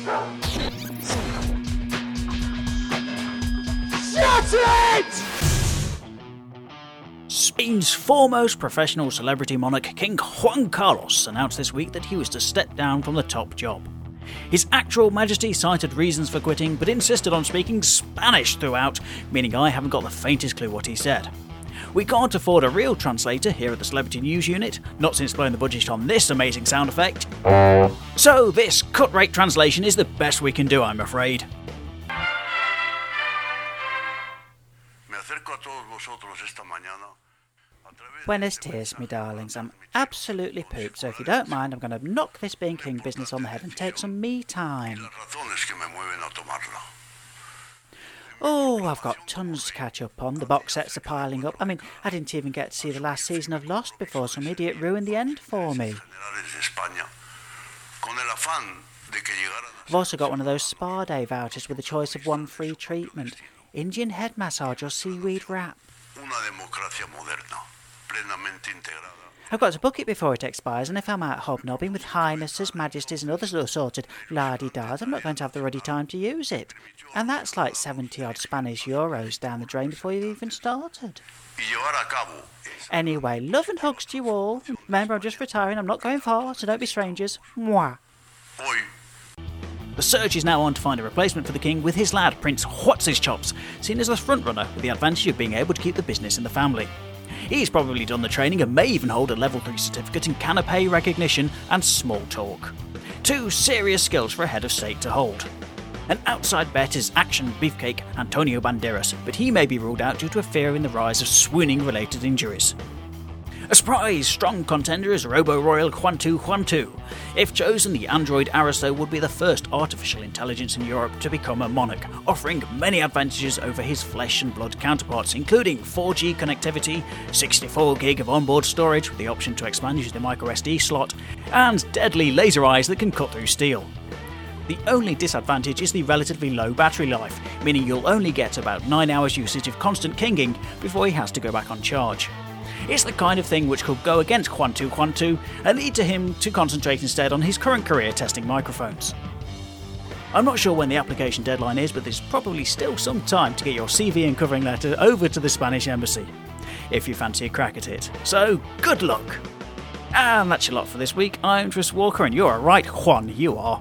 Shut it! Spain's foremost professional celebrity monarch, King Juan Carlos, announced this week that he was to step down from the top job. His actual majesty cited reasons for quitting, but insisted on speaking Spanish throughout, meaning I haven't got the faintest clue what he said. We can't afford a real translator here at the Celebrity News Unit, not since blowing the budget on this amazing sound effect. So, this cut rate translation is the best we can do, I'm afraid. Me acerco a todos vosotros esta mañana a través Buenos dias, me darlings. I'm absolutely pooped, so if you don't mind, I'm going to knock this being king business on the head and take some me time. Oh, I've got tons to catch up on. The box sets are piling up. I mean, I didn't even get to see the last season of Lost before some idiot ruined the end for me. I've also got one of those spa day vouchers with a choice of one free treatment Indian head massage or seaweed wrap. A una democracia moderna, plenamente integrada. I've got to book it before it expires, and if I'm out hobnobbing with highnesses, majesties, and other assorted la-di-das, I'm not going to have the ready time to use it. And that's like 70 odd Spanish euros down the drain before you've even started. Y llevar a cabo esa Anyway, love and hugs to you all. Remember, I'm just retiring, I'm not going far, so don't be strangers. Mwah. hoy The search is now on to find a replacement for the king with his lad, Prince What's His Chops, seen as the frontrunner with the advantage of being able to keep the business in the family. He's probably done the training and may even hold a level 3 certificate in canapé recognition and small talk. Two serious skills for a head of state to hold. An outside bet is action beefcake Antonio Banderas, but he may be ruled out due to a fear in the rise of swooning related injuries. A surprise strong contender is Robo Royal Quantu Quantu. If chosen, the android Aristo would be the first artificial intelligence in Europe to become a monarch, offering many advantages over his flesh and blood counterparts, including 4G connectivity, 64 gig of onboard storage with the option to expand using the microSD slot, and deadly laser eyes that can cut through steel. The only disadvantage is the relatively low battery life, meaning you'll only get about 9 hours usage of constant kinging before he has to go back on charge. It's the kind of thing which could go against Quantu Quantu and lead to him to concentrate instead on his current career testing microphones. I'm not sure when the application deadline is, but there's probably still some time to get your CV and covering letter over to the Spanish embassy, if you fancy a crack at it. So, good luck! And that's your lot for this week. I'm Tris Walker, and you're a right Juan, you are.